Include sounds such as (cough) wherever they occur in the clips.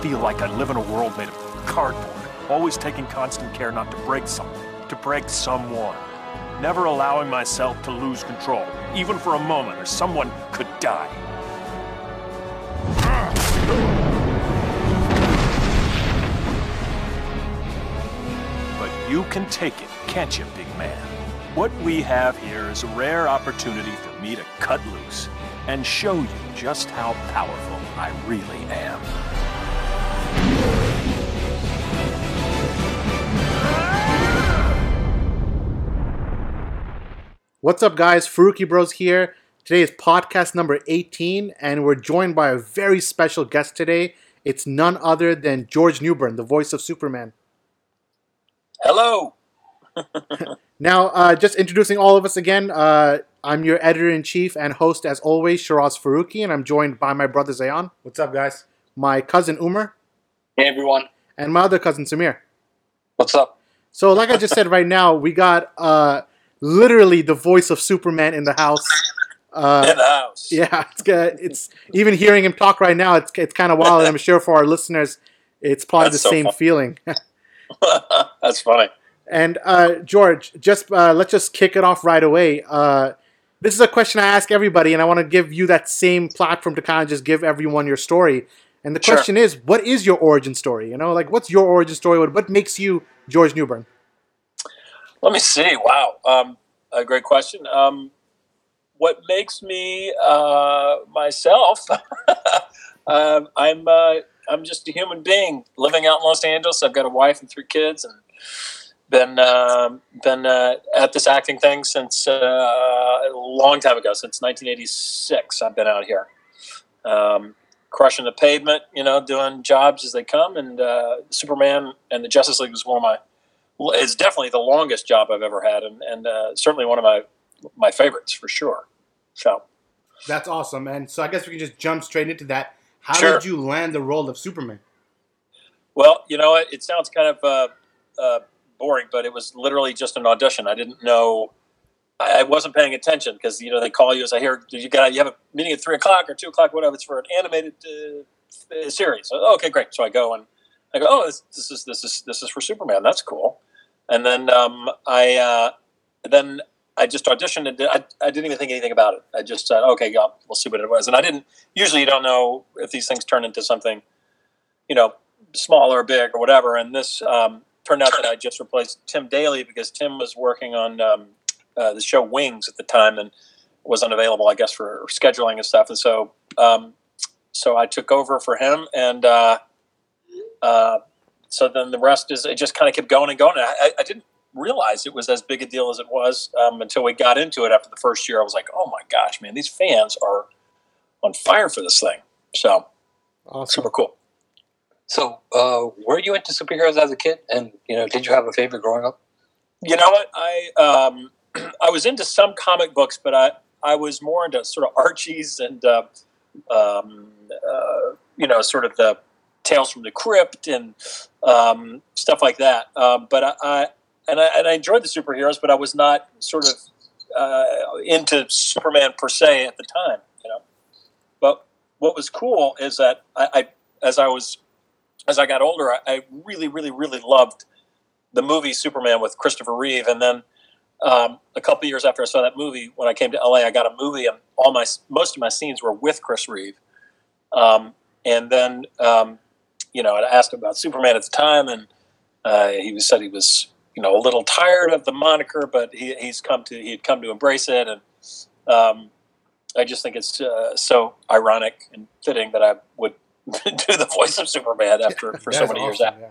feel like I live in a world made of cardboard, always taking constant care not to break something, to break someone. Never allowing myself to lose control, even for a moment, or someone could die. But you can take it, can't you, big man? What we have here is a rare opportunity for me to cut loose and show you just how powerful I really am. What's up, guys? Farooqi Bros here. Today is podcast number 18, and we're joined by a very special guest today. It's none other than George Newbern, the voice of Superman. Hello. (laughs) Now, uh, just introducing all of us again, uh, I'm your editor in chief and host, as always, Sheraz Farooqi, and I'm joined by my brother Zayyan. What's up, guys? My cousin Omer, Hey everyone. and my other cousin Sameer. What's up? So, like I just said, right now we got uh, literally the voice of Superman in the house. Uh, In the house. Yeah, it's good. It's even hearing him talk right now. It's it's kind of wild. I'm sure for our listeners, it's probably That's the so same fun. feeling. (laughs) (laughs) That's funny. and uh, George, just uh, let's just kick it off right away. Uh, this is a question I ask everybody, and I want to give you that same platform to kind of just give everyone your story. And the Sure. question is, what is your origin story? You know, like what's your origin story? What what makes you George Newbern? Let me see. Wow. Um, a great question. Um, what makes me uh, myself? (laughs) um, I'm uh, I'm just a human being living out in Los Angeles. I've got a wife and three kids, and been um been uh, at this acting thing since uh, a long time ago, since 1986. I've been out here, um, crushing the pavement. You know, doing jobs as they come, and uh, Superman and the Justice League was one of my it's definitely the longest job I've ever had, and, and uh, certainly one of my my favorites for sure. So That's awesome. And so I guess we can just jump straight into that. How Sure. did you land the role of Superman? Well, you know, it, it sounds kind of uh, uh, boring, but it was literally just an audition. I didn't know. I I wasn't paying attention because you know they call you as I hear you got you have a meeting at three o'clock or two o'clock, whatever. It's for an animated uh, series. So, okay, great. So I go and I go. Oh, this, this is this is this is for Superman. That's cool. And then um, I uh, then I just auditioned and did, I, I didn't even think anything about it. I just said, okay, yeah, we'll see what it was. And I didn't. Usually, you don't know if these things turn into something, you know, small or big or whatever. And this um, turned out that I just replaced Tim Daly because Tim was working on um, uh, the show Wings at the time and was unavailable, I guess, for scheduling and stuff. And so, um, so I took over for him, and uh, uh, so then the rest is it just kind of kept going and going. And I, I didn't realize it was as big a deal as it was um, until we got into it after the first year. I was like, oh my gosh, man, these fans are on fire for this thing. So Awesome. super cool. So, uh, were you into superheroes as a kid? And you know, did you have a favorite growing up? You know what? I um, (clears throat) I was into some comic books, but I I was more into sort of Archie's and uh, um, uh, you know sort of the Tales from the Crypt and um, stuff like that. Um, but I, I and I and I enjoyed the superheroes, but I was not sort of uh, into Superman per se at the time. You know, but what was cool is that I, I as I was as I got older, I, I really, really, really loved the movie Superman with Christopher Reeve, and then um, a couple years after I saw that movie, when I came to LA, I got a movie, and all my most of my scenes were with Chris Reeve. Um, and then, um, you know, I'd asked him about Superman at the time, and uh, he was, said he was, you know, a little tired of the moniker, but he, he's come to he had come to embrace it, and um, I just think it's uh, so ironic and fitting that I would (laughs) do the voice of Superman after for so That's many years after. Yeah.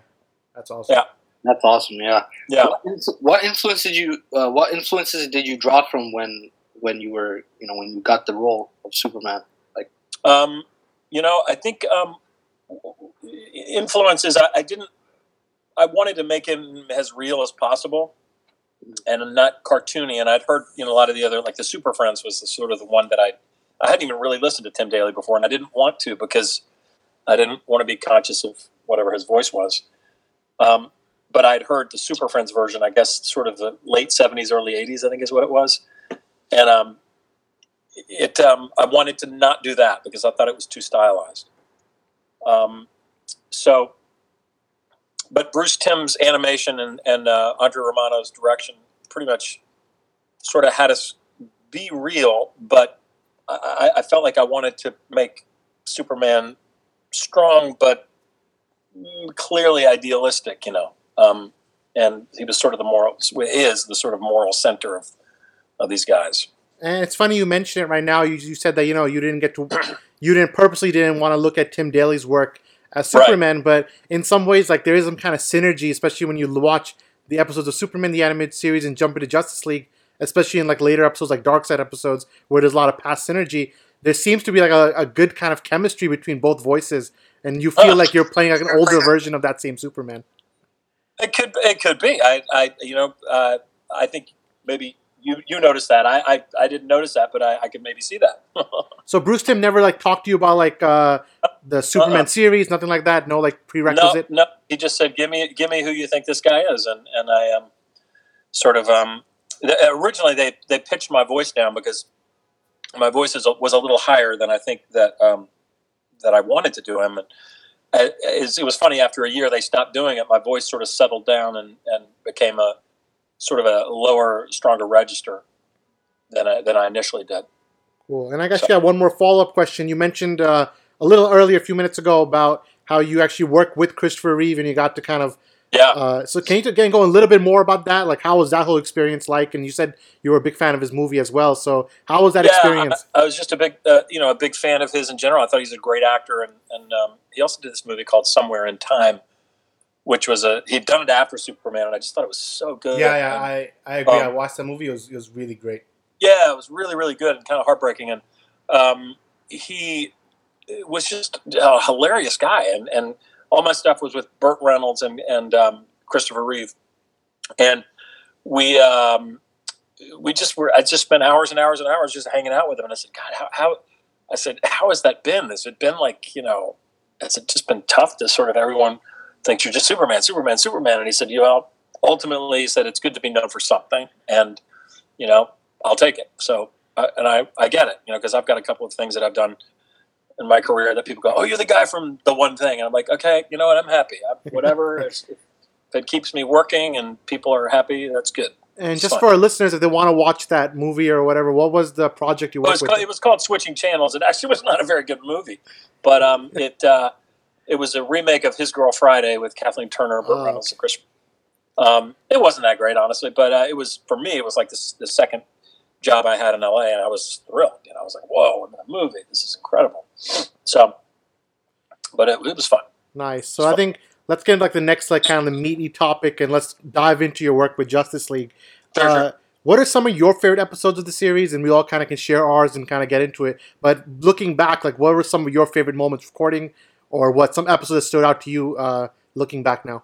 That's awesome. Yeah. That's awesome. Yeah. Yeah. What, influ- what influence did you? Uh, what influences did you draw from when when you were you know when you got the role of Superman? Um, you know, I think um, influences. I, I didn't. I wanted to make him as real as possible, and not cartoony. And I'd heard you know a lot of the other like the Super Friends was the, sort of the one that I I hadn't even really listened to Tim Daly before, and I didn't want to because I didn't want to be conscious of whatever his voice was. Um, but I'd heard the Super Friends version, I guess, sort of the late '70s, early '80s, I think is what it was, and um, it um, I wanted to not do that because I thought it was too stylized. Um, so, but Bruce Timm's animation and and uh, Andrea Romano's direction pretty much sort of had us be real, but I, I felt like I wanted to make Superman strong, but clearly idealistic, you know. Um, and he was sort of the moral is the sort of moral center of of these guys. And it's funny you mention it right now. You, you said that you know you didn't get to, you didn't purposely didn't want to look at Tim Daly's work as Superman, right. but in some ways, like there is some kind of synergy, especially when you watch the episodes of Superman the animated series and jump into Justice League, especially in like later episodes, like Darkseid episodes, where there's a lot of past synergy. There seems to be like a, a good kind of chemistry between both voices, and you feel like you're playing like an older (laughs) version of that same Superman. It could it could be. I, I you know uh, I think maybe you you noticed that. I I, I didn't notice that, but I, I could maybe see that. (laughs) so Bruce Timm never like talked to you about like uh, the Superman uh series, nothing like that. No like prerequisite. No, no. He just said, "Give me give me who you think this guy is," and and I um sort of um originally they they pitched my voice down because my voice is, was a little higher than I think that um that I wanted to do him and it was funny after a year they stopped doing it. My voice sort of settled down and, and became a sort of a lower, stronger register than I, than I initially did. Cool. And I guess so. you got one more follow up question. You mentioned uh, a little earlier, a few minutes ago, about how you actually work with Christopher Reeve and you got to kind of yeah. Uh, so can you again go a little bit more about that? Like, how was that whole experience like? And you said you were a big fan of his movie as well. So how was that yeah, experience? I, I, was just a big, uh, you know, a big fan of his in general. I thought he's a great actor, and and um, he also did this movie called Somewhere in Time, which was a he'd done it after Superman, and I just thought it was so good. Yeah, yeah, and, I I agree. Um, I watched that movie. It was it was really great. Yeah, it was really really good and kind of heartbreaking, and um, he was just a hilarious guy, and and all my stuff was with Burt Reynolds and and um, Christopher Reeve, and we um, we just were. I just spent hours and hours and hours just hanging out with him, and I said, God, how, how I said, how has that been? Has it been like you know? Has it just been tough to sort of everyone thinks you're just Superman, Superman, Superman? And he said, you know, ultimately he said it's good to be known for something, and you know, I'll take it. So, uh, and I I get it, you know, because I've got a couple of things that I've done in my career that people go, "Oh, you're the guy from the one thing," and I'm like, "Okay, you know what? I'm happy. I, (laughs) whatever if it keeps me working and people are happy, that's good. And it's just fun. for our listeners, if they want to watch that movie or whatever, what was the project you worked it was with? Called, it was called Switching Channels. It actually (laughs) was not a very good movie, but um, (laughs) it uh, it was a remake of His Girl Friday with Kathleen Turner, Burt oh. Reynolds, and Chris. Um, it wasn't that great, honestly, but uh, it was for me. It was like this, the second job I had in LA, and I was thrilled. You know, I was like, "Whoa, I'm in a movie! This is incredible." So, but it, it was fun. Nice. So I think let's get into like the next like kind of the meaty topic and let's dive into your work with Justice League. Sure, uh, What are some of your favorite episodes of the series? And we all kind of can share ours and kind of get into it. But looking back, like what were some of your favorite moments recording, or what some episodes that stood out to you uh, looking back now?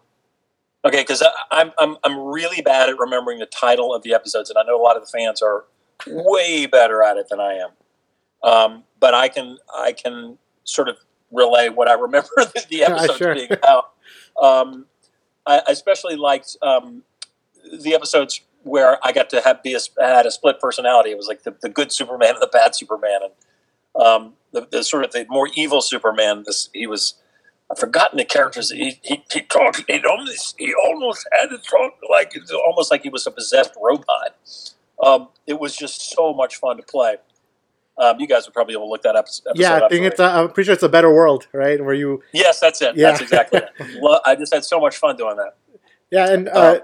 Okay, because I'm, I'm I'm really bad at remembering the title of the episodes, and I know a lot of the fans are way better at it than I am. Um, but I can I can sort of relay what I remember (laughs) the episodes yeah, sure. being about. Um, I, especially liked um, the episodes where I got to have be a, had a split personality. It was like the, the good Superman and the bad Superman, and um, the, the, sort of the more evil Superman. This he was. I've forgotten the characters. He he, he talked. He almost he almost had to talk like almost like he was a possessed robot. Um, it was just so much fun to play. Um, you guys would probably able to look that up. Yeah, I think it's. A, I'm pretty sure it's a better world, right? Where you. Yes, that's it. Yeah. That's exactly it. (laughs) I just had so much fun doing that. Yeah, and uh, um,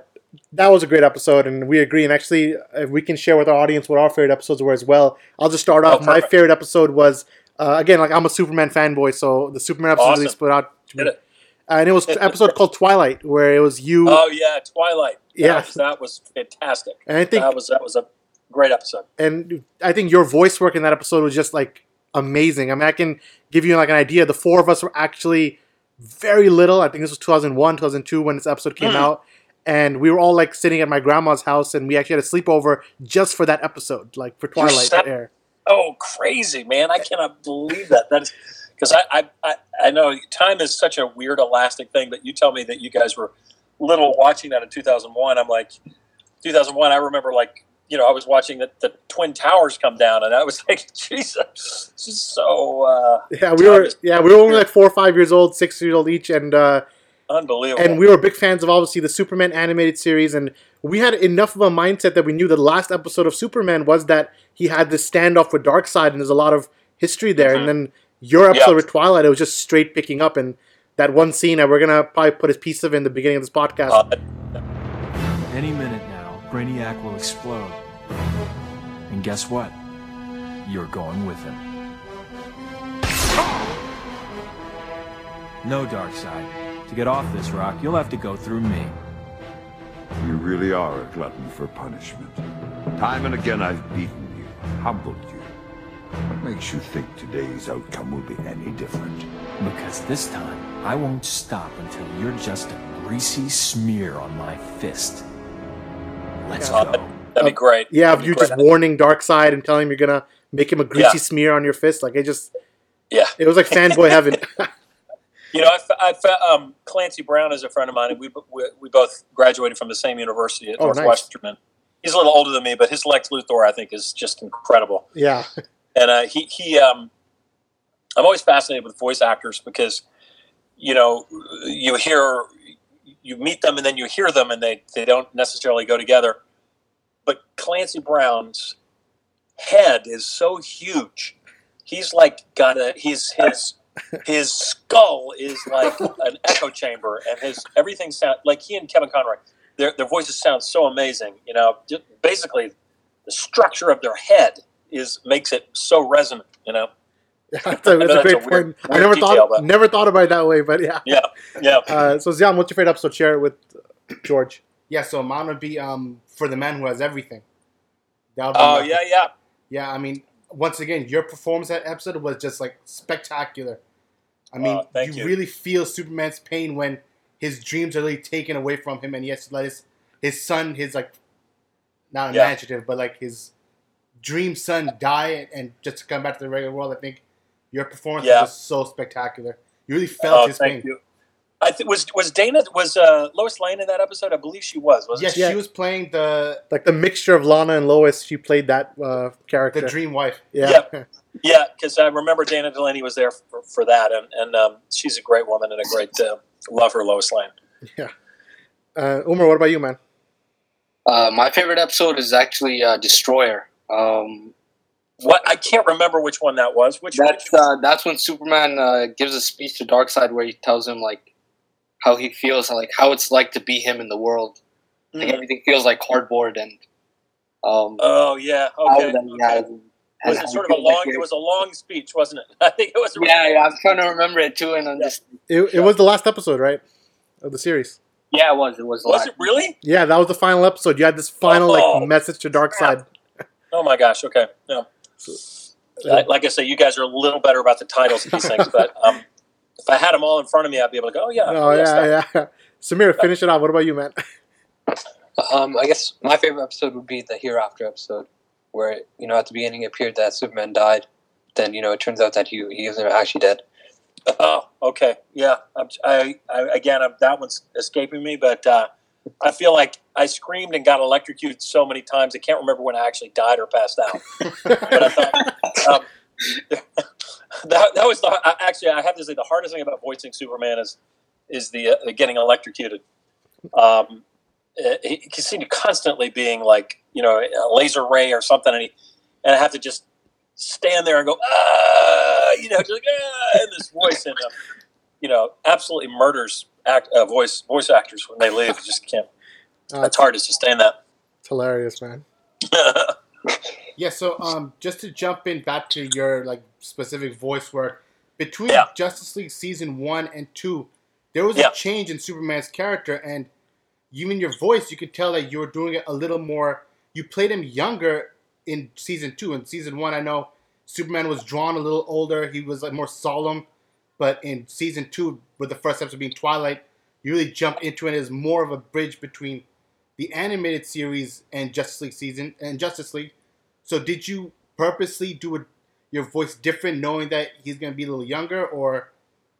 that was a great episode, and we agree. And actually, if we can share with our audience what our favorite episodes were as well. I'll just start off. Oh, My favorite episode was uh, again, like I'm a Superman fanboy, so the Superman episode awesome. really split out. To me. It. and it was (laughs) an episode called Twilight, where it was you. Oh yeah, Twilight. Yeah, that was, that was fantastic. And I think that was that was a great episode. And I think your voice work in that episode was just like amazing. I mean, I can give you like an idea. The four of us were actually very little. I think this was 2001, 2002 when this episode came mm. out. And we were all like sitting at my grandma's house, and we actually had a sleepover just for that episode, like for Twilight to air. Oh, crazy, man! I cannot believe that. That is because I, I I know time is such a weird elastic thing. But you tell me that you guys were little watching that in 2001. I'm like, 2001. I remember like you know, I was watching the, the Twin Towers come down, and I was (laughs) like, Jesus, this is so uh, Yeah, we were yeah we were only like four or five years old, six years old each, and uh, unbelievable. and we were big fans of obviously the Superman animated series, and we had enough of a mindset that we knew the last episode of Superman was that he had this standoff with Darkseid, and there's a lot of history there. And then your episode Yeah. with Twilight, it was just straight picking up, and that one scene that we're gonna probably put a piece of in the beginning of this podcast. Uh, Any minute now, Brainiac will explode. And guess what? You're going with him. No, Darkseid. To get off this rock, you'll have to go through me. You really are a glutton for punishment. Time and again I've beaten you, humbled you. What makes you think today's outcome will be any different? Because this time, I won't stop until you're just a greasy smear on my fist. Let's Uh, go. that'd be great. yeah, That'd of you great. just warning Darkseid and telling him you're gonna make him a greasy Yeah. smear on your fist, like it just Yeah. it was like fanboy heaven. (laughs) You know, I, um, Clancy Brown is a friend of mine, and we, we we both graduated from the same university at Oh, nice. Northwestern. He's a little older than me, but his Lex Luthor, I think, is just incredible. yeah, And uh, he he, um, I'm always fascinated with voice actors because, you know, you hear, you meet them, and then you hear them, and they they don't necessarily go together. But Clancy Brown's head is so huge. He's like got a he's his his skull is like an echo chamber, and his everything sound like he and Kevin Conroy. Their their voices sound so amazing. You know, just basically the structure of their head is makes it so resonant. You know. (laughs) that's a, that's a that's great a weird- point. I never detail, thought but- never thought about it that way, but yeah. Yeah, yeah. (laughs) Uh, so Zayyan, what's your favorite episode? Share it with uh, George. Yeah, so mine would be um for the man who has everything. That would be Oh my- yeah, yeah. yeah. I mean, once again, your performance that episode was just like spectacular. I mean, thank you, you. really feel Superman's pain when his dreams are really taken away from him, and he has to let his his son, his like not Yeah. imaginative, but like his dream son die and, and just to come back to the regular world. I think your performance Yeah. was just so spectacular. You really felt Oh, his thank pain. you. I th- was was Dana was uh, Lois Lane in that episode? I believe she was. Wasn't Yes, she? Yeah. she was playing the Like the mixture of Lana and Lois, she played that uh, character. the dream wife. yeah. Yeah, (laughs) because I remember Dana Delaney was there for, for that, and, and um, she's a great woman and a great uh, love her Lois Lane. Uh, Omer, what about you, man? Uh, my favorite episode is actually uh, Destroyer. Um, What I can't remember which one that was. Which that's uh, that's when Superman uh, gives a speech to Darkseid where he tells him like how he feels, like how it's like to be him in the world. Like Mhm. everything feels like cardboard and um, Oh yeah, okay. okay. Has- and Was it sort of a long? It was a long speech, wasn't it? (laughs) I think it was. a Yeah, yeah, I'm trying to remember it too, and I'm Yeah. just It, it was the last episode, right, of the series. yeah, it was it was. Was live. it really? Yeah, that was the final episode. You had this final Oh. like message to Darkseid. Oh my gosh. Okay. Yeah. I- like I say, you guys are a little better about the titles of these things, but um, if I had them all in front of me, I'd be able to go. Oh yeah. Oh yes, that- yeah, yeah. (laughs) Sameer, finish it off. What about you, man? Um, I guess my favorite episode would be the Hereafter episode, where you know at the beginning it appeared that Superman died, then you know it turns out that he he wasn't actually dead. Oh, okay, yeah. I'm, I, I again, I'm, that one's escaping me, but uh, I feel like I screamed and got electrocuted so many times. I can't remember when I actually died or passed out. (laughs) but I thought um, (laughs) that, that was the actually I have to say the hardest thing about voicing Superman is is the uh, getting electrocuted. Um, uh, he, he seemed constantly being like you know a laser ray or something, and he and I have to just stand there and go ah, you know, just like ah, and this voice and uh, you know absolutely murders act uh, voice voice actors when they leave. You just can't. Uh, It's hard to sustain that. It's hilarious, man. (laughs) Yeah, so um, just to jump in back to your like specific voice work between Yeah. Justice League season one and two, there was Yeah. a change in Superman's character, and even your voice, you could tell that you were doing it a little more. You played him younger in season two. In season one, I know Superman was drawn a little older; he was like more solemn. But in season two, with the first episode being Twilight, you really jumped into it as more of a bridge between the animated series and Justice League season and Justice League. So did you purposely do a, your voice different, knowing that he's going to be a little younger, or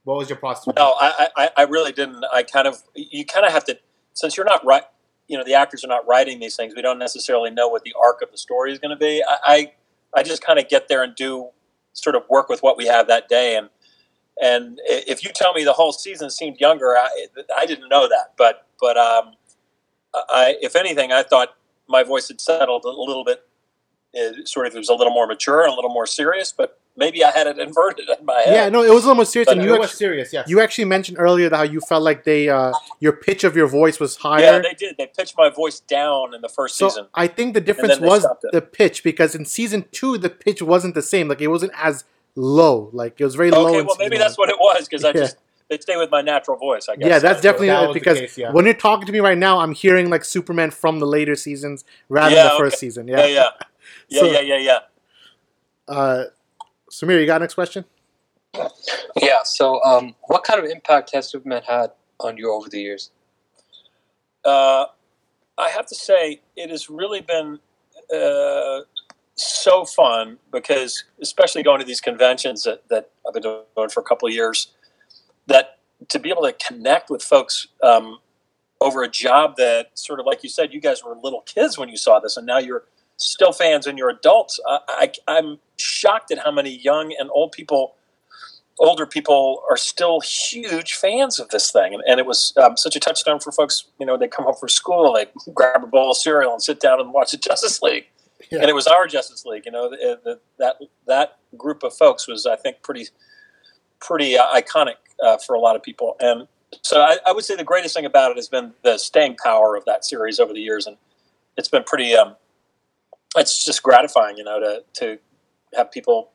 what was your process? No, I, I, I really didn't. I kind of, you kind of have to, since you're not right, you know the actors are not writing these things. We don't necessarily know what the arc of the story is going to be. I, I, I just kind of get there and do sort of work with what we have that day. And and if you tell me the whole season seemed younger, I, I didn't know that. But but um, I, if anything, I thought my voice had settled a little bit. It sort of it was a little more mature and a little more serious, but maybe I had it inverted in my head. Yeah, no, it was a little more serious. But and it you was actually, serious, yes. you actually mentioned earlier that how you felt like they uh, your pitch of your voice was higher. Yeah, they did. They pitched my voice down in the first so season. I think the difference was the pitch because in season two the pitch wasn't the same. Like it wasn't as low. Like it was very low. Okay, well maybe that's one. what it was because I (laughs) just they stay with my natural voice. I guess. Yeah, that's definitely that because case, yeah. when you're talking to me right now, I'm hearing like Superman from the later seasons rather Yeah, than the first okay. season. Yeah, yeah, yeah, (laughs) So- yeah, yeah, yeah. Uh, Sameer, you got next question? Yeah. So, um, what kind of impact has Superman had on you over the years? uh, I have to say it has really been uh, so fun because, especially going to these conventions that, that I've been doing for a couple of years, that to be able to connect with folks um, over a job that sort of like you said, you guys were little kids when you saw this, and now you're still fans and you're adults. I, I, I'm shocked at how many young and old people older people are still huge fans of this thing, and, and it was um, such a touchstone for folks. You know, they come home from school, they grab a bowl of cereal and sit down and watch the Justice League, Yeah. and it was our Justice League. You know, the, the, that that group of folks was, I think, pretty pretty uh, iconic uh, for a lot of people, and so I, I would say the greatest thing about it has been the staying power of that series over the years, and it's been pretty. Um, it's just gratifying, you know, to to have people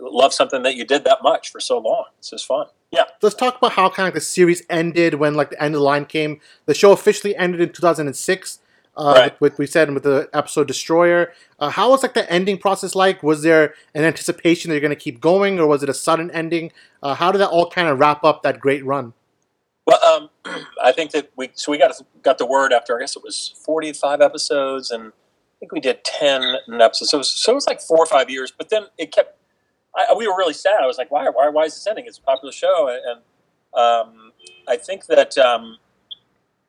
love something that you did that much for so long. It's just fun. Yeah. Let's talk about how kind of the series ended when like the end of the line came. The show officially ended in 2006. Uh, Right. with, we said with the episode Destroyer. Uh, how was like the ending process like? Was there an anticipation that you're going to keep going, or was it a sudden ending? Uh, how did that all kind of wrap up that great run? Well, um, (clears throat) I think that we so we got got the word after I guess it was forty five episodes, and I think we did ten episodes. So it was, so it was like four or five years. But then it kept. I, we were really sad. I was like, why? Why? Why is this ending? It's a popular show, and um, I think that um,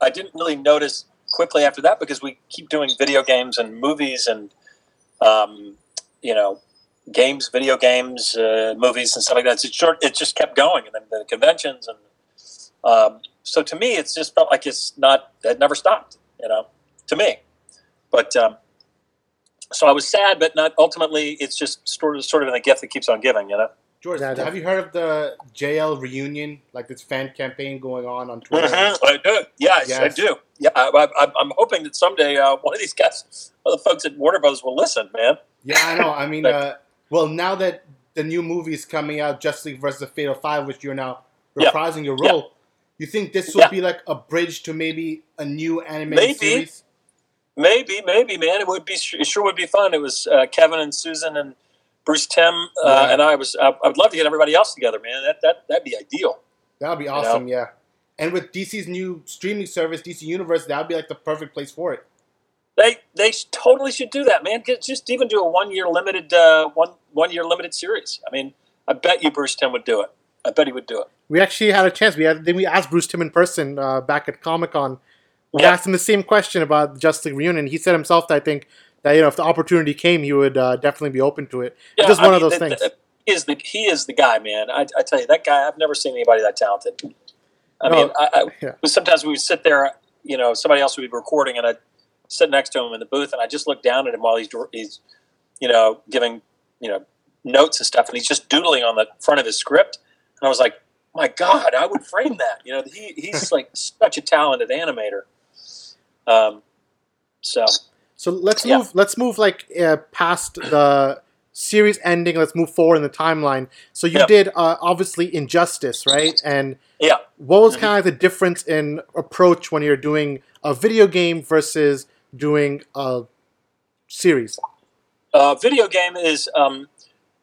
I didn't really notice quickly after that because we keep doing video games and movies and um, you know games, video games, uh, movies, and stuff like that. Short, it just kept going, and then the conventions and um, so to me, it's just felt like it's not it never stopped. You know, to me, but um, so I was sad, but not ultimately. It's just sort of sort of a gift that keeps on giving. You know. George, Yeah, have you heard of the JL reunion, like this fan campaign going on on Twitter? Mhm, I do. Yes, I do. Yeah, I, I, I'm hoping that someday uh, one of these guys, one of the folks at Warner Brothers, will listen. Man, Yeah, I know. I mean, Like- uh, well, now that the new movie is coming out, Justice League versus the Fatal Five, which you're now Yeah. reprising your Yeah. role, you think this will Yeah. be like a bridge to maybe a new animated Maybe. series? Maybe, maybe, man, it would be it sure would be fun. It was uh, Kevin and Susan and Bruce Timm uh, Yeah. and I was. I, I would love to get everybody else together, man. That that that'd be ideal. That would be awesome. Yeah, and with DC's new streaming service, DC Universe, that would be like the perfect place for it. They they totally should do that, man. Just even do a one year limited uh, one one year limited series. I mean, I bet you Bruce Timm would do it. I bet he would do it. We actually had a chance. We had then we asked Bruce Timm in person uh, back at Comic Con. We Yeah. asked him the same question about the Justice League reunion. He said himself that I think that you know if the opportunity came, he would uh, definitely be open to it. It's just I one of those things. he is the he is the guy, man. I, I tell you, that guy. I've never seen anybody that talented. I No, mean, I, I, yeah. sometimes we would sit there, you know, somebody else would be recording, and I'd sit next to him in the booth, and I just look down at him while he's he's, you know, giving you know notes and stuff, and he's just doodling on the front of his script, and I was like, my God, I would frame that. You know, he, he's (laughs) like such a talented animator. Um, so So let's Yeah. move. Let's move like uh, past the series ending. Let's move forward in the timeline. So you Yeah. did uh, obviously Injustice, right? And yeah. what was Mhm. kind of the difference in approach when you're doing a video game versus doing a series? Uh, video game is um,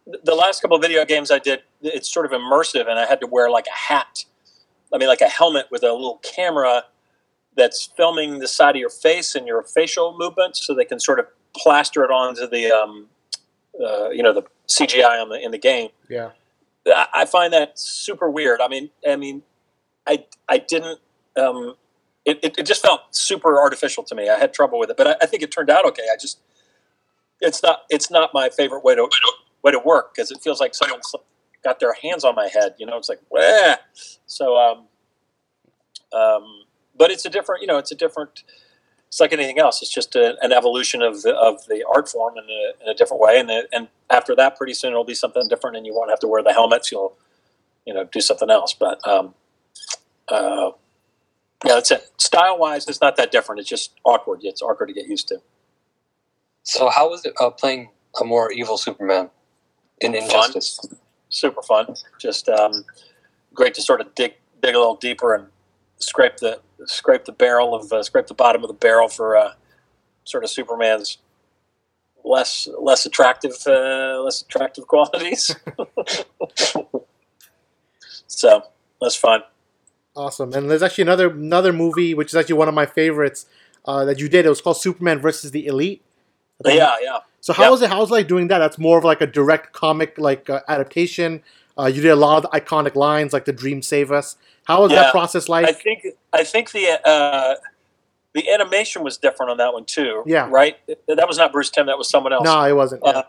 the last couple of video games I did. It's sort of immersive, and I had to wear like a hat. I mean, like a helmet with a little camera that's filming the side of your face and your facial movements, so they can sort of plaster it onto the, um, uh, you know, the CGI on the in the game. Yeah. I I find that super weird. I mean, I mean, I I didn't um, it, it, it, just felt super artificial to me. I had trouble with it, but I, I, think it turned out okay. I just it's not it's not my favorite way to way to work because it feels like someone's got their hands on my head. You know, it's like Wah! so. Um, um, but it's a different, you know, it's a different. It's like anything else. It's just a, an evolution of the of the art form in a, in a different way. And the, and after that, pretty soon it'll be something different, and you won't have to wear the helmets. You'll, you know, do something else. But um, uh, yeah, that's it. Style wise, it's not that different. It's just awkward. It's awkward to get used to. So, how was it uh, playing a more evil Superman in Injustice? Fun. Super fun. Just um, great to sort of dig dig a little deeper and scrape the scrape the barrel of uh, scrape the bottom of the barrel for uh, sort of Superman's less less attractive uh, less attractive (laughs) qualities. (laughs) so that's fun. Awesome, and there's actually another another movie which is actually one of my favorites uh, that you did. It was called Superman versus the Elite. Yeah, yeah. So how was it? How was it like doing that? That's more of like a direct comic like uh, adaptation. Uh, you did a lot of the iconic lines like "The Dream Save Us." How was yeah, that process like? I think I think the uh, the animation was different on that one too. Yeah, right. That was not Bruce Timm. That was someone else. No, it wasn't. Yeah, uh,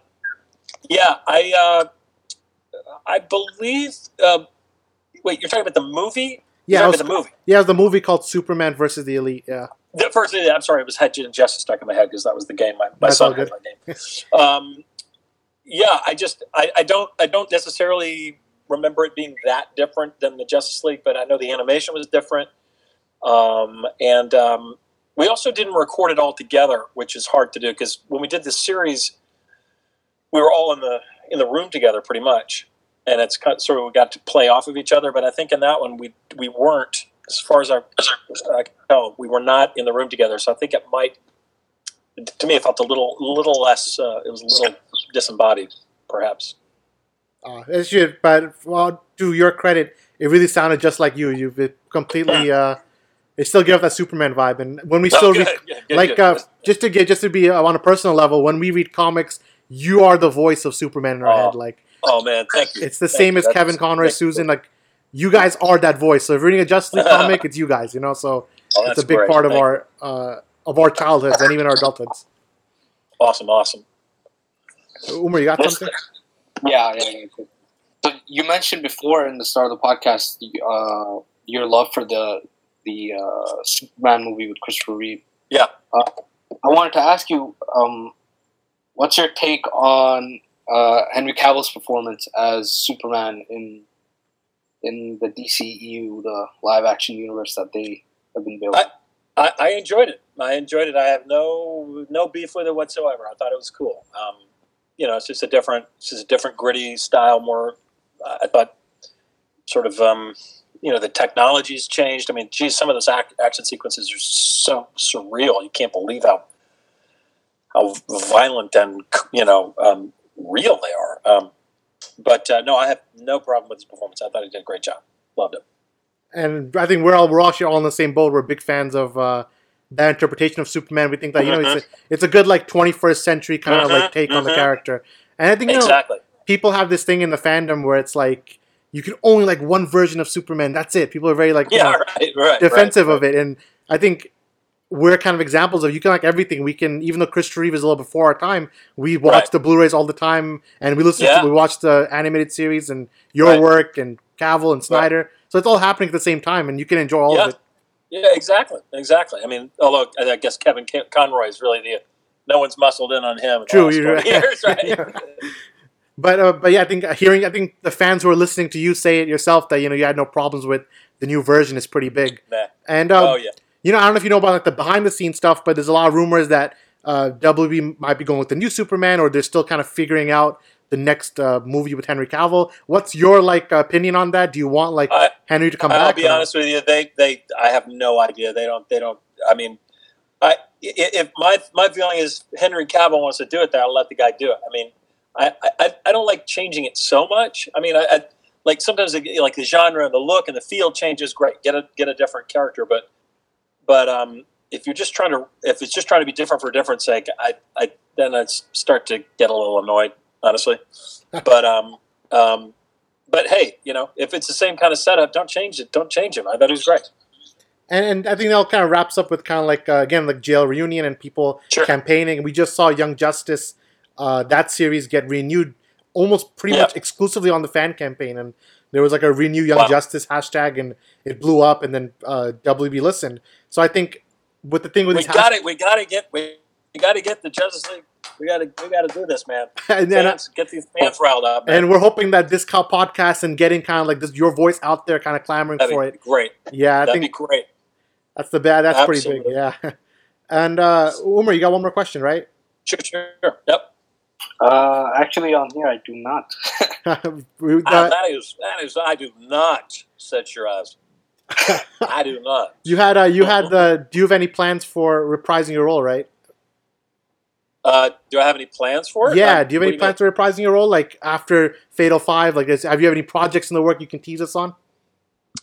yeah I uh, I believe. Uh, wait, you're talking about the movie? Yeah, was, the movie. Yeah, the movie called Superman versus the Elite. Yeah. The first, I'm sorry, it was Head Injustice stuck in my head because that was the game my, my son had my game. um, yeah, I just I, I don't I don't necessarily remember it being that different than the Justice League, but I know the animation was different. Um, and um, we also didn't record it all together, which is hard to do because when we did this series, we were all in the in the room together pretty much, and it's kind of, sort of we got to play off of each other. But I think in that one we we weren't as far as our I can tell we were not in the room together. So I think it might to me it felt a little little less uh, it was a little disembodied perhaps. Uh, it should, but well, to your credit, it really sounded just like you. You've completely. (clears throat) Uh, it still gave that Superman vibe, and when we oh, still read, yeah, good, like, uh, just to get, just to be uh, on a personal level, when we read comics, you are the voice of Superman in our oh, head. Like, oh man, thank you. It's the thank same you. as Kevin Conroy, Susan. Like, you guys are that voice. So if you're reading a Justice League (laughs) comic, it's you guys. You know, so oh, it's a big great. part of our uh, of our childhoods and even our adulthoods. Awesome, awesome. Omer, you got something? Yeah, yeah, yeah. So you mentioned before in the start of the podcast uh, your love for the the uh, Superman movie with Christopher Reeve. Yeah. Uh, I wanted to ask you, um, what's your take on uh, Henry Cavill's performance as Superman in in the DCEU, the live action universe that they have been building? I, I, I enjoyed it. I enjoyed it. I have no no beef with it whatsoever. I thought it was cool. Um, you know, it's just a different, it's just a different gritty style, more I thought sort of um, you know the technology's changed. I mean, geez, some of those act, action sequences are so surreal. You can't believe how how violent and you know um, real they are. Um, but uh, no, I have no problem with his performance. I thought he did a great job. Loved it. And I think we're all we're actually all in the same boat. We're big fans of uh, that interpretation of Superman. We think that you know mm-hmm. it's, a, it's a good like 21st century kind mm-hmm. of like take mm-hmm. on the mm-hmm. character. And I think you exactly. know people have this thing in the fandom where it's like you can only like one version of Superman. That's it. People are very like yeah, know, (laughs) right, right, defensive right, of it, and I think we're kind of examples of you can like everything. We can even though Chris Reeve is a little before our time, we watch the Blu-rays all the time, and we listen. Yeah. To, we watch the animated series and your work and Cavill and Snyder. So it's all happening at the same time, and you can enjoy all yeah. of it. Yeah, exactly, exactly. I mean, although I guess Kevin Conroy is really the no one's muscled in on him. True, you're right. Years, (laughs) right? But uh, but yeah, I think hearing I think the fans who are listening to you say it yourself that you know you had no problems with the new version is pretty big. Nah. And um, oh yeah, you know I don't know if you know about like the behind the scenes stuff, but there's a lot of rumors that uh, WB might be going with the new Superman, or they're still kind of figuring out the next uh, movie with Henry Cavill. What's your like opinion on that? Do you want like I, Henry to come I'll back? I'll be honest with you, they they I have no idea. They don't they don't. I mean, I if my my feeling is Henry Cavill wants to do it, then I'll let the guy do it. I mean I, I, I don't like changing it so much. I mean, I, I like sometimes like the genre, and the look, and the feel changes. Great, get a get a different character, but but um, if you're just trying to if it's just trying to be different for different sake, I, I then I start to get a little annoyed, honestly. (laughs) but um, um, but hey, you know, if it's the same kind of setup, don't change it. Don't change him. I thought he was great. And, and I think that all kind of wraps up with kind of like uh, again like JL reunion and people Sure. campaigning. We just saw Young Justice, uh, that series get renewed almost pretty much exclusively on the fan campaign, and there was like a renew Young Wow. Justice hashtag, and it blew up, and then uh, WB listened. So I think with the thing with We got it. We got to get. We, we got to get the Justice League. We got to. We got to do this, man. (laughs) and, then, Fans, get these fans riled up. Man. and we're hoping that this co- podcast and getting kind of like this your voice out there, kind of clamoring That'd for be it. great. Yeah, I That'd think be great. that's the bad. That's pretty big. Yeah. (laughs) And uh, Omer, you got one more question, right? Sure, sure. Yep. Uh, actually, on here I do not. (laughs) Uh, that is. That is. I do not set your eyes. I do not. you had uh, you had the. Do you have any plans for reprising your role? Right? Uh, do I have any plans for it? Yeah. Like, Do you have any plans for reprising your role? Like after Fatal Five? Like, is, have you have any projects in the work you can tease us on?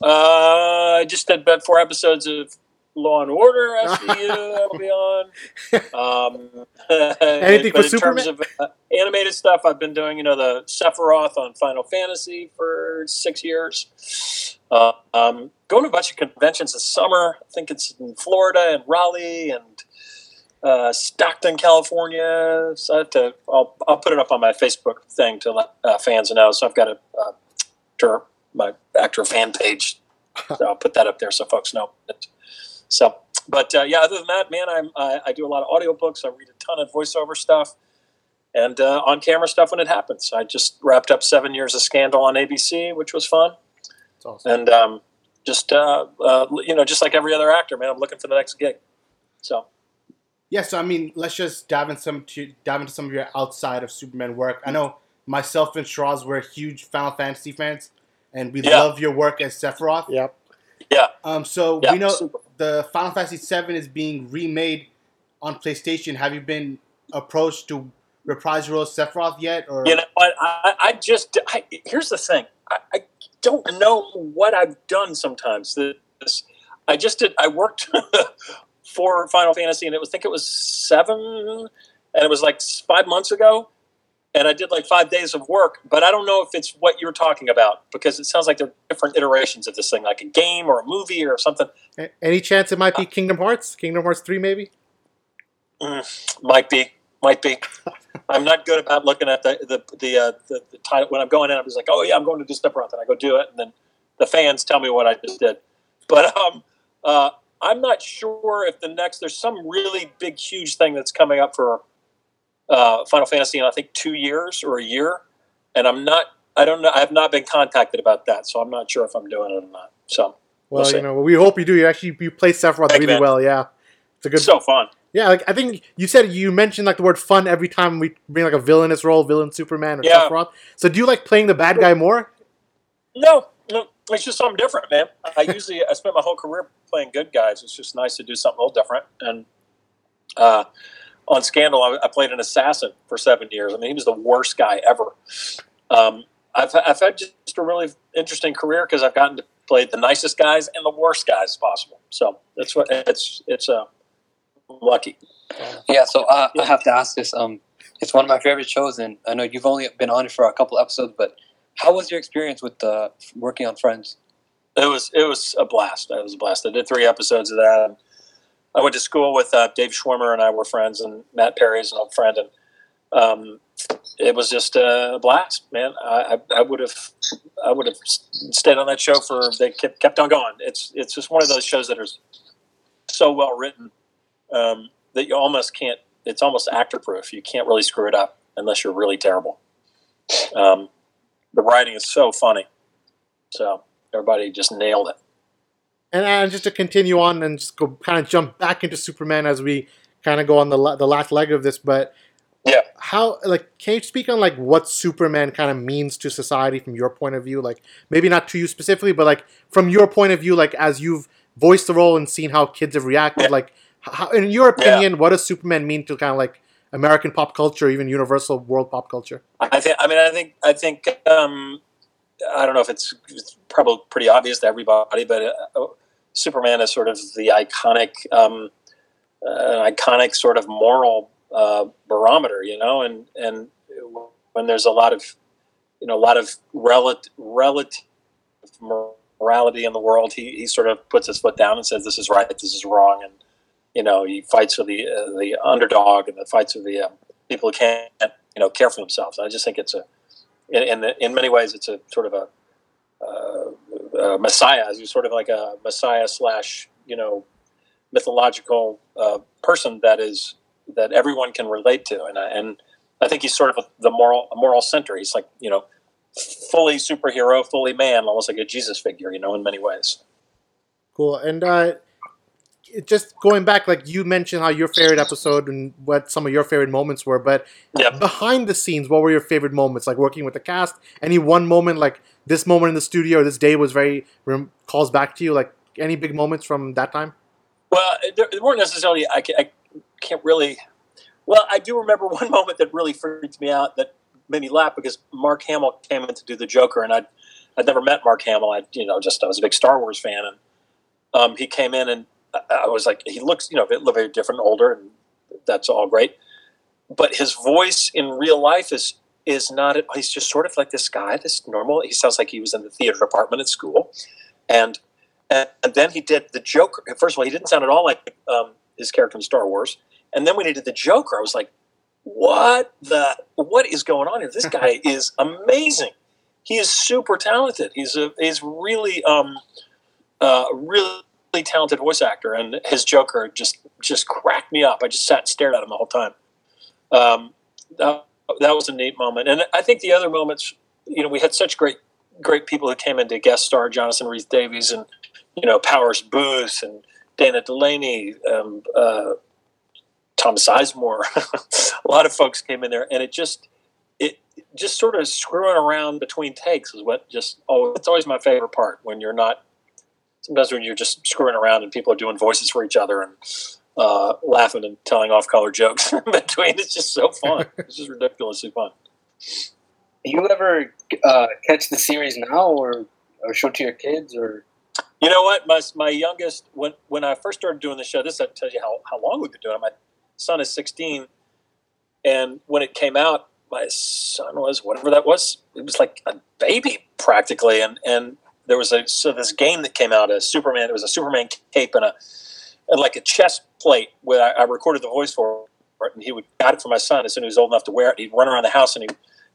Uh, I just did about four episodes of Law and Order SVU (laughs) that'll be on. Um, (laughs) Anything for in terms of uh, animated stuff, I've been doing you know the Sephiroth on Final Fantasy for six years. Uh, um, going to a bunch of conventions this summer. I think it's in Florida and Raleigh and uh, Stockton, California. So I have to. I'll, I'll put it up on my Facebook thing to let uh, fans know. So I've got a uh, ter- my actor fan page. (laughs) So I'll put that up there so folks know. It. So, but uh, yeah, other than that, man, I'm, I, I do a lot of audiobooks. I read a ton of voiceover stuff and uh, on camera stuff when it happens. I just wrapped up seven years of Scandal on ABC, which was fun. It's awesome. And um, just, uh, uh, you know, just like every other actor, man, I'm looking for the next gig. So, Yeah, so I mean, let's just dive in some to, dive into some of your outside of Superman work. I know myself and Sheraz were huge Final Fantasy fans, and we Yeah. love your work as Sephiroth. Yep. yeah. Um, so Yeah, we know super. the Final Fantasy VII is being remade on PlayStation. Have you been approached to reprise your role as Sephiroth yet? Or You know what? I, I just I, here's the thing. I, I don't know what I've done. Sometimes this I just did. I worked (laughs) for Final Fantasy, and it was I think it was seven, and it was like five months ago, and I did like five days of work. But I don't know if it's what you're talking about because it sounds like they're different iterations of this thing, like a game or a movie or something. Any chance it might be Kingdom Hearts? Kingdom Hearts three, maybe? Might be, might be. (laughs) I'm not good about looking at the the the, uh, the, the title when I'm going in. I'm just like, oh yeah, I'm going to do Sephiroth, and I go do it, and then the fans tell me what I just did. But um, uh, I'm not sure if the next there's some really big, huge thing that's coming up for uh, Final Fantasy in I think two years or a year, and I'm not. I don't know. I have not been contacted about that, so I'm not sure if I'm doing it or not. So Well, We'll you know, we hope you do. You actually you play Sephiroth really man. well. Yeah, it's a good. so fun. yeah, like I think you said you mentioned like the word fun every time we bring like a villainous role, villain Superman or Yeah. Sephiroth. So do you like playing the bad guy more? No, no, it's just something different, man. I usually I spent my whole career playing good guys. It's just nice to do something a little different. And uh, on Scandal, I, I played an assassin for seven years. I mean, he was the worst guy ever. Um, I've I've had just a really interesting career because I've gotten to play the nicest guys and the worst guys possible. So that's what it's it's uh, lucky. Yeah, so uh, Yeah. I have to ask this. Um, it's one of my favorite shows, and I know you've only been on it for a couple episodes, but how was your experience with uh, working on Friends? It was it was a blast. It was a blast. I did three episodes of that. I went to school with uh, Dave Schwimmer, and I were friends, and Matt Perry's an old friend, and um, it was just a blast, man. I, would have I would have stayed on that show for they kept kept on going. It's it's just one of those shows that are so well written um, that you almost can't. It's almost actor proof. You can't really screw it up unless you're really terrible. Um, the writing is so funny, so everybody just nailed it. And uh, just to continue on and just go kind of jump back into Superman as we kind of go on the the last leg of this, but Yeah. how like can you speak on like what Superman kind of means to society from your point of view? Like maybe not to you specifically, but like from your point of view, like as you've voiced the role and seen how kids have reacted, Yeah. like how, in your opinion, what does Superman mean to kind of like American pop culture, even universal world pop culture? I think. I mean, I think. I think. Um, I don't know if it's, it's probably pretty obvious to everybody, but uh, Superman is sort of the iconic, um, uh, iconic sort of moral uh, barometer, you know. And and when there's a lot of, you know, a lot of relative relative morality in the world. He he sort of puts his foot down and says this is right, this is wrong, and you know he fights for the uh, the underdog and the fights for the uh, people who can't you know care for themselves. I just think it's a in in, the, in many ways it's a sort of a, uh, a messiah. He's sort of like a messiah slash you know mythological uh, person that is that everyone can relate to, and I, and I think he's sort of a, the moral a moral center. He's like you know fully superhero, fully man, almost like a Jesus figure, you know, in many ways. Cool. And uh, just going back, like you mentioned how your favorite episode and what some of your favorite moments were, but Yep. behind the scenes, what were your favorite moments? Like working with the cast? Any one moment, like this moment in the studio, or this day was very rem- calls back to you? Like any big moments from that time? Well, there, weren't necessarily. I, ca- I can't really. Well, I do remember (laughs) one moment that really freaked me out that made me laugh because Mark Hamill came in to do the Joker, and I'd I'd never met Mark Hamill. I you know just I was a big Star Wars fan, and um, he came in and I, was like, he looks you know a very different, older, and that's all great. But his voice in real life is is not. He's just sort of like this guy, this normal. He sounds like he was in the theater department at school, and and, and then he did the Joker. First of all, he didn't sound at all like um, his character in Star Wars. And then when he did the Joker, I was like, "What the? What is going on here? This (laughs) guy is amazing. He is super talented. He's a he's really um, uh, really talented voice actor, and his Joker just just cracked me up. I just sat and stared at him the whole time. Um, that, that was a neat moment, and I think the other moments, you know, we had such great great people who came in to guest star, Jonathan Rhys Davies and you know Powers Boothe and Dana Delany, um, uh, Tom Sizemore. (laughs) a lot of folks came in there, and it just it just sort of screwing around between takes is what just oh it's always my favorite part when you're not sometimes when you're just screwing around and people are doing voices for each other and uh, laughing and telling off color jokes (laughs) in between. It's just so fun. (laughs) It's just ridiculously fun. You ever uh, catch the series now, or or show it to your kids, or You know what? My my youngest when when I first started doing the show, this tells you how, how long we've been doing it. My son is sixteen, and when it came out, my son was whatever that was. It was like a baby practically, and and there was a so this game that came out, a Superman. It was a Superman cape and a and like a chest plate where I, I recorded the voice for it, and he would got it for my son as soon as he was old enough to wear it. He'd run around the house and he.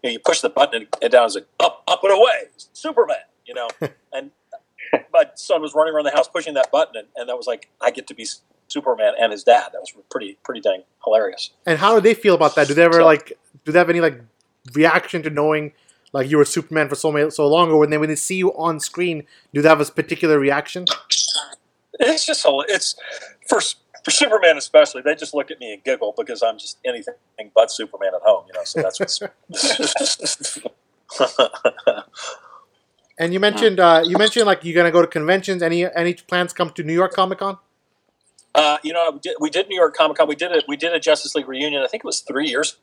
You, know, you push the button and, down, was like up, up and away, Superman. You know, (laughs) and my son was running around the house pushing that button, and, and that was like I get to be Superman and his dad. That was pretty pretty dang hilarious. And how do they feel about that? Do they ever So- like? Do they have any like reaction to knowing like you were Superman for so many, so long, or when they when they see you on screen, do they have a particular reaction? It's just it's for for Superman especially. They just look at me and giggle because I'm just anything but Superman at home. You know, so that's what's. (laughs) And you mentioned uh, you mentioned like you're gonna go to conventions. Any any plans come to New York Comic Con? uh, you know, we did, we did New York Comic Con. We did it. We did a Justice League reunion. I think it was three years.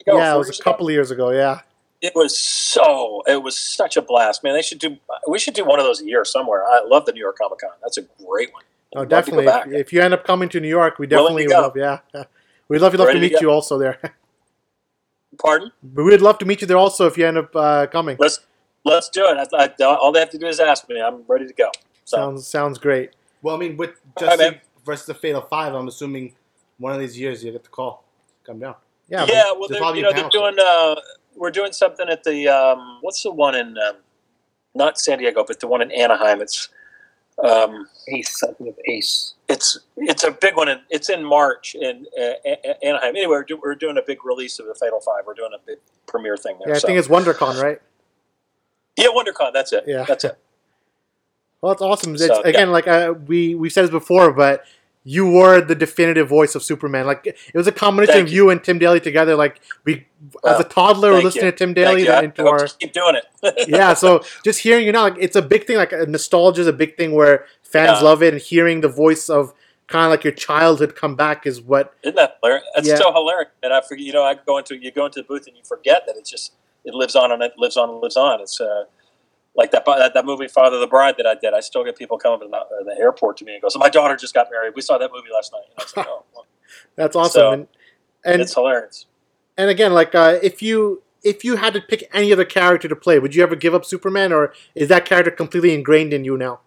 ago, yeah, it was a ago. couple of years ago. Yeah. It was so. It was such a blast, man. They should do. We should do one of those a year somewhere. I love the New York Comic Con. That's a great one. Oh, I'd love to go definitely. back. If, if you end up coming to New York, we definitely to would love. Yeah, (laughs) we'd love, love to Ready to meet go. you also there. (laughs) Pardon? but we'd love to meet you there also if you end up uh, coming. Let's let's do it. I, I, all they have to do is ask me. I'm ready to go. So Sounds sounds great. Well, I mean, with All right, Justice man. Versus the Fatal Five, I'm assuming one of these years you get the call. Come down. Yeah. yeah, well, they're, you know, they're doing. Uh, we're doing something at the. Um, what's the one in? Um, not San Diego, but the one in Anaheim. It's. Um, Ace? I think of Ace. it's it's a big one. In, it's in March in uh, A- A- Anaheim. Anyway, we're, do, we're doing a big release of the Fatal Five. We're doing a big premiere thing there. Yeah, I so. think it's WonderCon, right? yeah, WonderCon. That's it. Yeah. that's it. (laughs) Well, it's awesome. It's, So, yeah. again, like uh, we we said this before, but you were the definitive voice of Superman. Like it was a combination Thank of you and Tim Daly together. Like we, as Oh, a toddler, were listening you. to Tim Thank Daly you. Then into our keep doing it. (laughs) yeah. So just hearing you now, like it's a big thing. Like nostalgia is a big thing where fans Yeah. love it, and hearing the voice of kind of like your childhood come back is what. Isn't that hilarious? It's Yeah. so hilarious. And I forget, you know, I go into you go into the booth and you forget that it's just it lives on and it lives on and lives on. It's uh, like that, that that movie Father of the Bride that I did. I still get people coming to the, uh, the airport to me and go, "So my daughter just got married. We saw that movie last night." And I was like, (laughs) "Oh, well, That's awesome. So, and and it's hilarious." and again, like uh, if you if you had to pick any other character to play, would you ever give up Superman, or is that character completely ingrained in you now?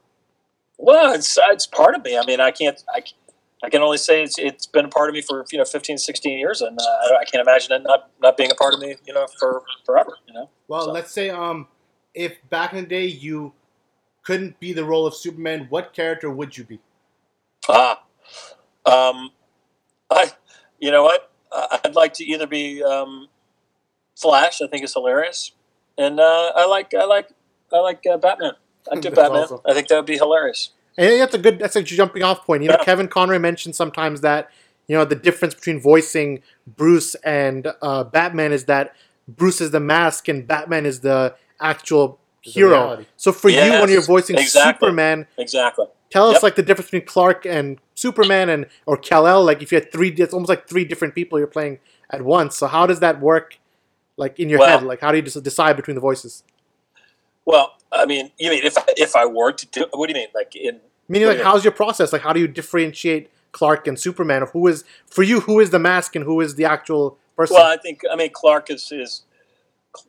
Well, it's it's part of me. I mean, I can't. I, I can only say it's it's been a part of me for you know 15, 16 years, and uh, I, I can't imagine it not not being a part of me, you know, for forever. You know. Well, So- let's say um, if back in the day you couldn't be the role of Superman, what character would you be? Ah, um, I, you know what? I- I'd like to either be um, Flash. I think is hilarious, and uh, I like I like I like uh, Batman. I'd do (laughs) Batman. awesome. I think that would be hilarious. And that's a good that's a jumping off point. You know, Yeah. Kevin Conroy mentioned sometimes that you know the difference between voicing Bruce and uh, Batman is that Bruce is the mask and Batman is the actual The hero. reality. So for you, when you're voicing exactly. Superman, Exactly. tell us Yep. like the difference between Clark and Superman and or Kal El. Like if you had three, it's almost like three different people you're playing at once. So how does that work? Like in your Well- head, like how do you just decide between the voices? Well, I mean, you mean if if I were to do? What do you mean? Like in Meaning, like, how's your process? Like, how do you differentiate Clark and Superman? Of who is for you? Who is the mask and who is the actual person? Well, I think I mean Clark is is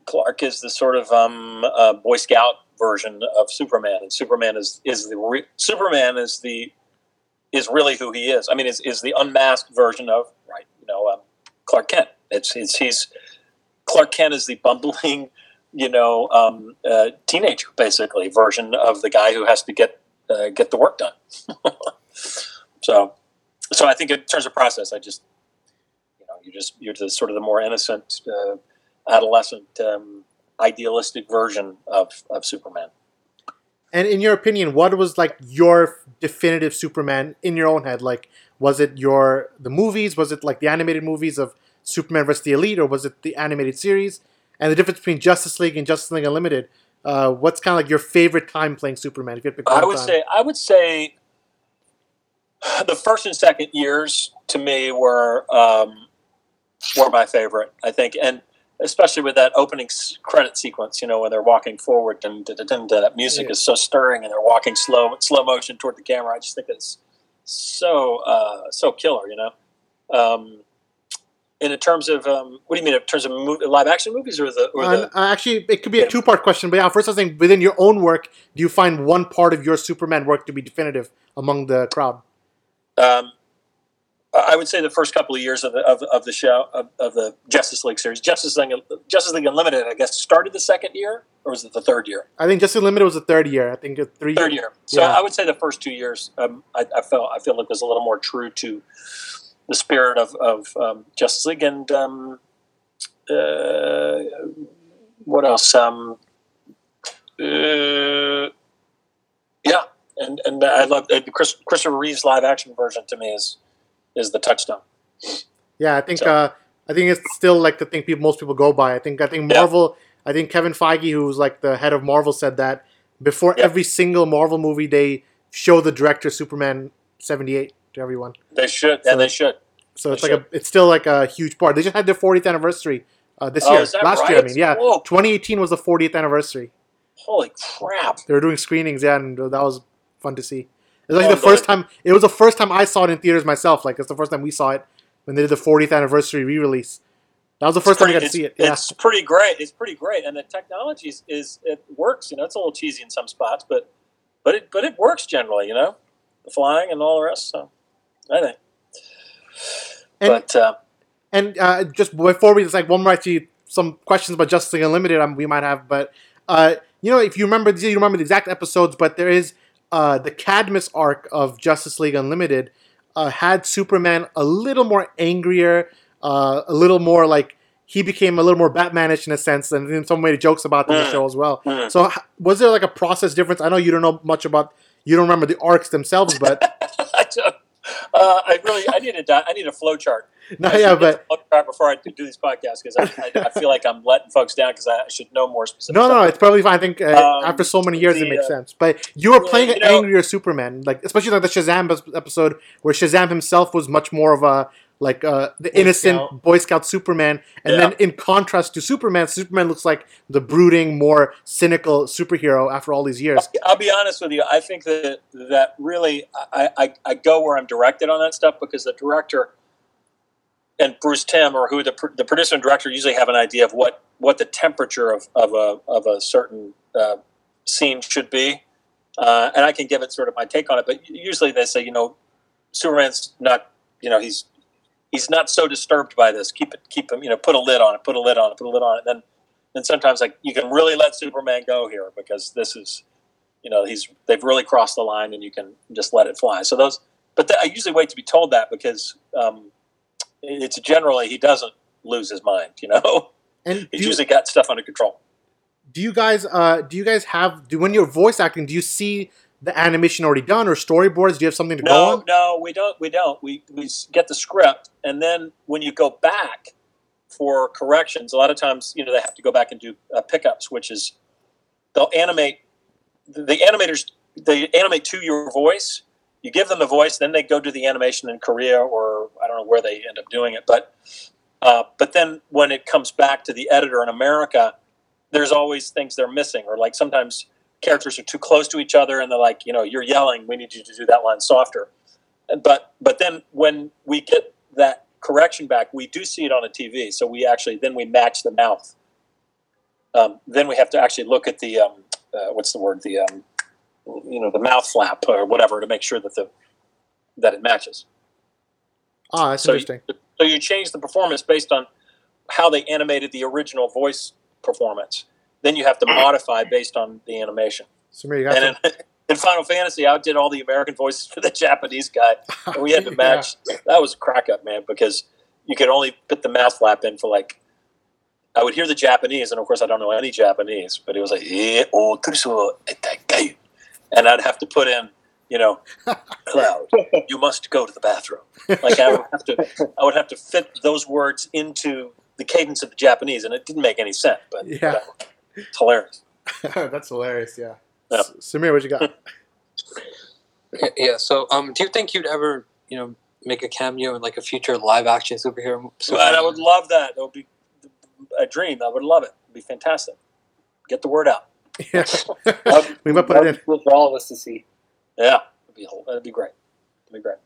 Clark is the sort of um, uh, Boy Scout version of Superman, and Superman is is the re- Superman is the is really who he is. I mean, is is the unmasked version of right? You know, um, Clark Kent. It's it's he's Clark Kent is the bumbling, you know, um, uh, teenager basically version of the guy who has to get uh, get the work done. (laughs) so, so I think in terms of process, I just you know you just you're the sort of the more innocent uh, adolescent um, idealistic version of, of superman and in your opinion, what was like your definitive Superman in your own head? Like, was it your the movies? Was it like the animated movies of Superman vs. the Elite, or was it the animated series? And the difference between Justice League and Justice League Unlimited. Uh, what's kind of like your favorite time playing Superman? If you pick i would time? say i would say the first and second years to me were um, were my favorite i think and especially with that opening credit sequence you know when they're walking forward and that music Yeah. is so stirring and they're walking slow slow motion toward the camera i just think it's so uh, so killer you know um, and in terms of um, what do you mean in terms of mo- live action movies or the or Uh, the uh, actually, it could be a two part question, but yeah, first I was saying within your own work, do you find one part of your Superman work to be definitive among the crowd? Um, I would say the first couple of years of the of, of the show of, of the Justice League series, Justice League Justice League Unlimited, I guess started the second year or was it the third year? I think Justice Limited was the third year. I think three. Third year. So Yeah. I would say the first two years, um, I, I felt I feel like was a little more true to the spirit of of um, Justice League and um, uh, what else? Um, uh, yeah, and and I love uh, Chris, Christopher Reeve's live action version. To me, is is the touchstone. Yeah, I think So- uh, I think it's still like the thing people most people go by. I think I think Yeah. Marvel. I think Kevin Feige, who's like the head of Marvel, said that before Yeah. every single Marvel movie, they show the director Superman seventy eight to everyone. They should, So- and they should. So it's They like a it's still like a huge part. They just had their 40th anniversary uh, this Oh, year. Last year, I mean, yeah, Whoa. 2018 was the 40th anniversary. Holy crap! They were doing screenings, yeah, and that was fun to see. It was Oh, like the first time. It was the first time I saw it in theaters myself. Like it's the first time we saw it when they did the 40th anniversary re-release. That was the first time I got to see it. pretty- Yeah, It's pretty great. It's pretty great, and the technology is, is it works. You know, it's a little cheesy in some spots, but but it but it works generally. You know, the flying and all the rest. So I think. and but uh, and uh, just before we just like one more actually some questions about Justice League Unlimited um, we might have, but uh, you know if you remember you remember the exact episodes, but there is uh, the Cadmus arc of Justice League Unlimited uh, had Superman a little more angrier, uh, a little more like he became a little more Batmanish in a sense, and in some way the jokes about the Mm. show as well. Mm. So was there like a process difference? I know you don't know much about you don't remember the arcs themselves, but (laughs) uh, I really I need a, I need a flow chart. no, yeah, but the before I do these podcasts because I, I, I feel like I'm letting folks down because I should know more specific. No, no, it's probably fine. I think uh, Um, after so many years, it makes uh, sense. But you were playing you an know- angrier Superman, like especially like the Shazam episode where Shazam himself was much more of a like uh, the Boy innocent Scout. Boy Scout Superman, and Yeah. then in contrast to Superman, Superman looks like the brooding, more cynical superhero after all these years. I'll be honest with you. I think that that really, I, I, I go where I'm directed on that stuff because the director, and Bruce Timm or who the the producer and director usually have an idea of what what the temperature of of a of a certain uh, scene should be, uh, and I can give it sort of my take on it. But usually they say, you know, Superman's not, you know, he's he's not so disturbed by this. Keep it, keep him, you know, put a lid on it, put a lid on it, put a lid on it. And then then sometimes like you can really let Superman go here because this is, you know, he's they've really crossed the line, and you can just let it fly. So those, but th- I usually wait to be told that because. Um, it's generally he doesn't lose his mind. You know, And (laughs) he's usually got stuff under control. do you guys uh do you guys have do when you're voice acting do you see the animation already done or storyboards? Do you have something to go on? no, we don't. We don't. We we get the script, and then when you go back for corrections, a lot of times you know they have to go back and do uh, pickups, which is they'll animate the, the animators. They animate to your voice. You give them the voice, then they go do the animation in Korea or I don't know where they end up doing it, but uh, but then when it comes back to the editor in America, there's always things they're missing, or like sometimes characters are too close to each other and they're like, you know, you're yelling, we need you to do that line softer. But but then when we get that correction back, we do see it on a TV. So we actually then we match the mouth. Um, then we have to actually look at the um, uh, what's the word the um, you know the mouth flap or whatever to make sure that the that it matches. Ah, that's So you- interesting. So you change the performance based on how they animated the original voice performance. Then you have to modify based on the animation. You got And in, (laughs) in Final Fantasy, I did all the American voices for the (laughs) Japanese guy, and we had to (laughs) Yeah. match. That was a crack up, man, because you could only put the mouth flap in for like. I would hear the Japanese, and of course, I don't know any Japanese, but it was like, "Eh, oh, and I'd have to put in, you know, Cloud, you must go to the bathroom. Like I would have to, I would have to fit those words into the cadence of the Japanese, and it didn't make any sense, but Yeah. It's hilarious. (laughs) That's hilarious. Yeah. Yeah. S- Sameer, what you got? (laughs) Yeah, Yeah. So, um, do you think you'd ever, you know, make a cameo in like a future live action superhero? And Superman? I would love that. It would be a dream. I would love it. It'd be fantastic. Get the word out. yeah. (laughs) We might put it in. cool for all of us to see. Yeah, it'd be that'd be great. It'd be great.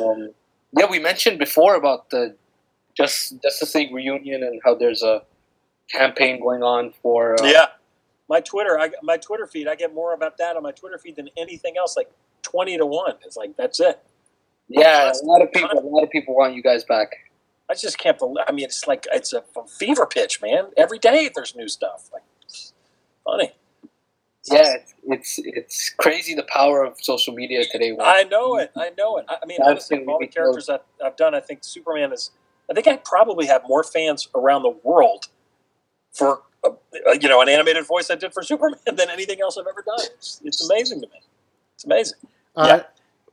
Um, yeah, we mentioned before about the just Justice League reunion and how there's a campaign going on for. Uh, Yeah, my Twitter, I my Twitter feed, I get more about that on my Twitter feed than anything else. Like twenty to one. It's like that's it. yeah, a lot of people, a lot of people want you guys back. I just can't believe. I mean, it's like it's a fever pitch, man. Every day there's new stuff. Like funny. Yeah, it's it's, it's crazy the power of social media today. I know it. I know it. I mean, That's honestly, of all the characters I've, I've done, I think Superman is. I think I probably have more fans around the world for uh, you know an animated voice I did for Superman (laughs) than anything else I've ever done. It's, it's amazing to me. It's amazing. Uh,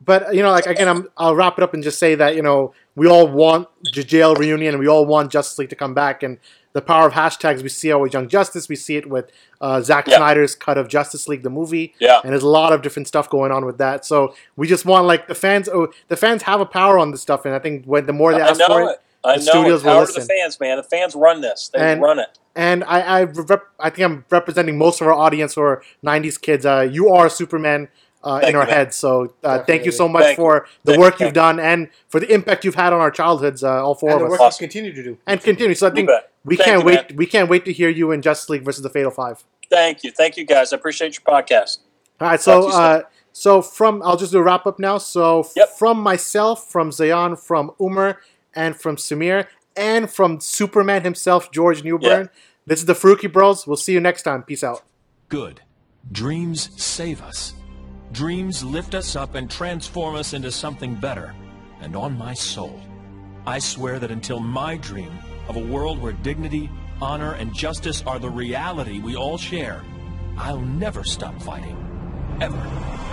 But you know, like again, I'm, I'll wrap it up and just say that you know we all want the JL reunion, and we all want Justice League to come back. And the power of hashtags, we see it with Young Justice, we see it with uh, Zack Yeah. Snyder's cut of Justice League the movie, Yeah. and there's a lot of different stuff going on with that. So we just want like the fans. Oh, the fans have a power on this stuff, and I think when the more they I ask for know it, it. I the know studios it. will Power to the fans, man. The fans run this. They And- run it. and I I, rep, I think I'm representing most of our audience who are '90s kids. Uh, you are Superman uh, in our you, man. heads. So uh, thank you so much Thank you. for the Thank- work thank you've done and for the impact you've had on our childhoods. Uh, all four And the of us, Awesome. continue to do. and continue. So I think we Thank can't you, wait. man. We can't wait to hear you in Justice League versus the Fatal Five. Thank you. Thank you, guys. I appreciate your podcast. All right, so to you soon. uh, so from I'll just do a wrap up now. So Yep. from myself, from Zayyan, from Omer, and from Sameer, and from Superman himself, George Newbern. This is the Farooqi Bros. We'll see you next time. Peace out. Good. Dreams save us. Dreams lift us up and transform us into something better. And on my soul, I swear that until my dream of a world where dignity, honor, and justice are the reality we all share, I'll never stop fighting. Ever.